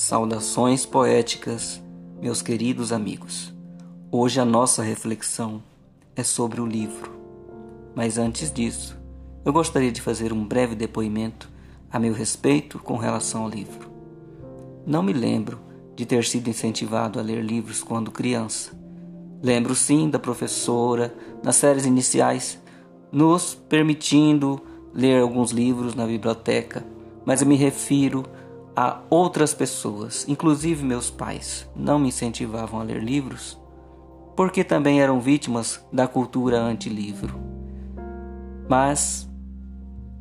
Saudações poéticas, meus queridos amigos. Hoje a nossa reflexão é sobre o livro. Mas antes disso, eu gostaria de fazer um breve depoimento a meu respeito com relação ao livro. Não me lembro de ter sido incentivado a ler livros quando criança. Lembro sim da professora, nas séries iniciais, nos permitindo ler alguns livros na biblioteca, mas eu me refiro a outras pessoas, inclusive meus pais, não me incentivavam a ler livros, porque também eram vítimas da cultura anti-livro. Mas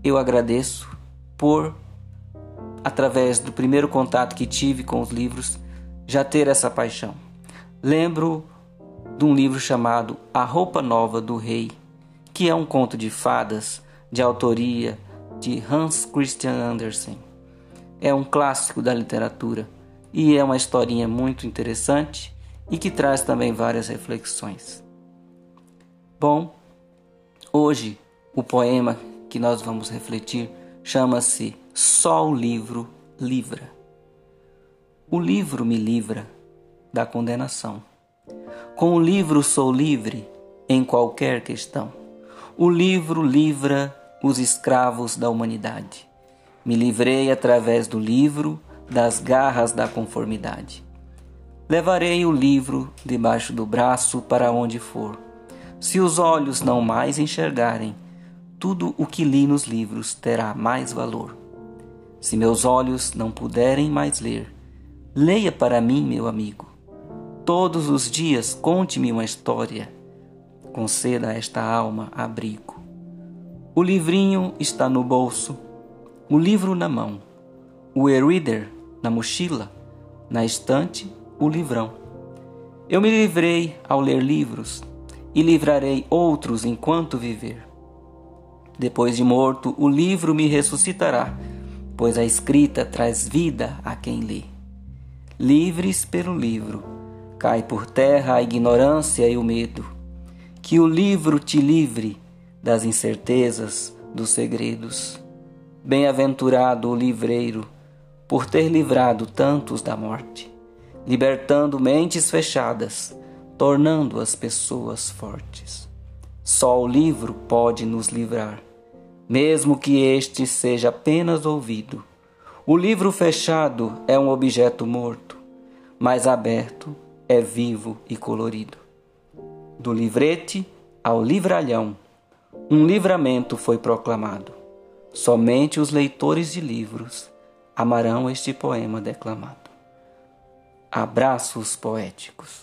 eu agradeço por, através do primeiro contato que tive com os livros, já ter essa paixão. Lembro de um livro chamado A Roupa Nova do Rei, que é um conto de fadas de autoria de Hans Christian Andersen é um clássico da literatura e é uma historinha muito interessante e que traz também várias reflexões. Bom, hoje o poema que nós vamos refletir chama-se Só o livro livra. O livro me livra da condenação. Com o livro sou livre em qualquer questão. O livro livra os escravos da humanidade. Me livrei através do livro das garras da conformidade. Levarei o livro debaixo do braço para onde for. Se os olhos não mais enxergarem, tudo o que li nos livros terá mais valor. Se meus olhos não puderem mais ler, leia para mim, meu amigo. Todos os dias conte-me uma história. Conceda a esta alma abrigo. O livrinho está no bolso o livro na mão, o e-reader na mochila, na estante, o livrão. Eu me livrei ao ler livros e livrarei outros enquanto viver. Depois de morto, o livro me ressuscitará, pois a escrita traz vida a quem lê. Livres pelo livro, cai por terra a ignorância e o medo. Que o livro te livre das incertezas, dos segredos. Bem-aventurado o livreiro, por ter livrado tantos da morte, libertando mentes fechadas, tornando as pessoas fortes. Só o livro pode nos livrar, mesmo que este seja apenas ouvido. O livro fechado é um objeto morto, mas aberto é vivo e colorido. Do livrete ao livralhão, um livramento foi proclamado. Somente os leitores de livros amarão este poema declamado. Abraços poéticos.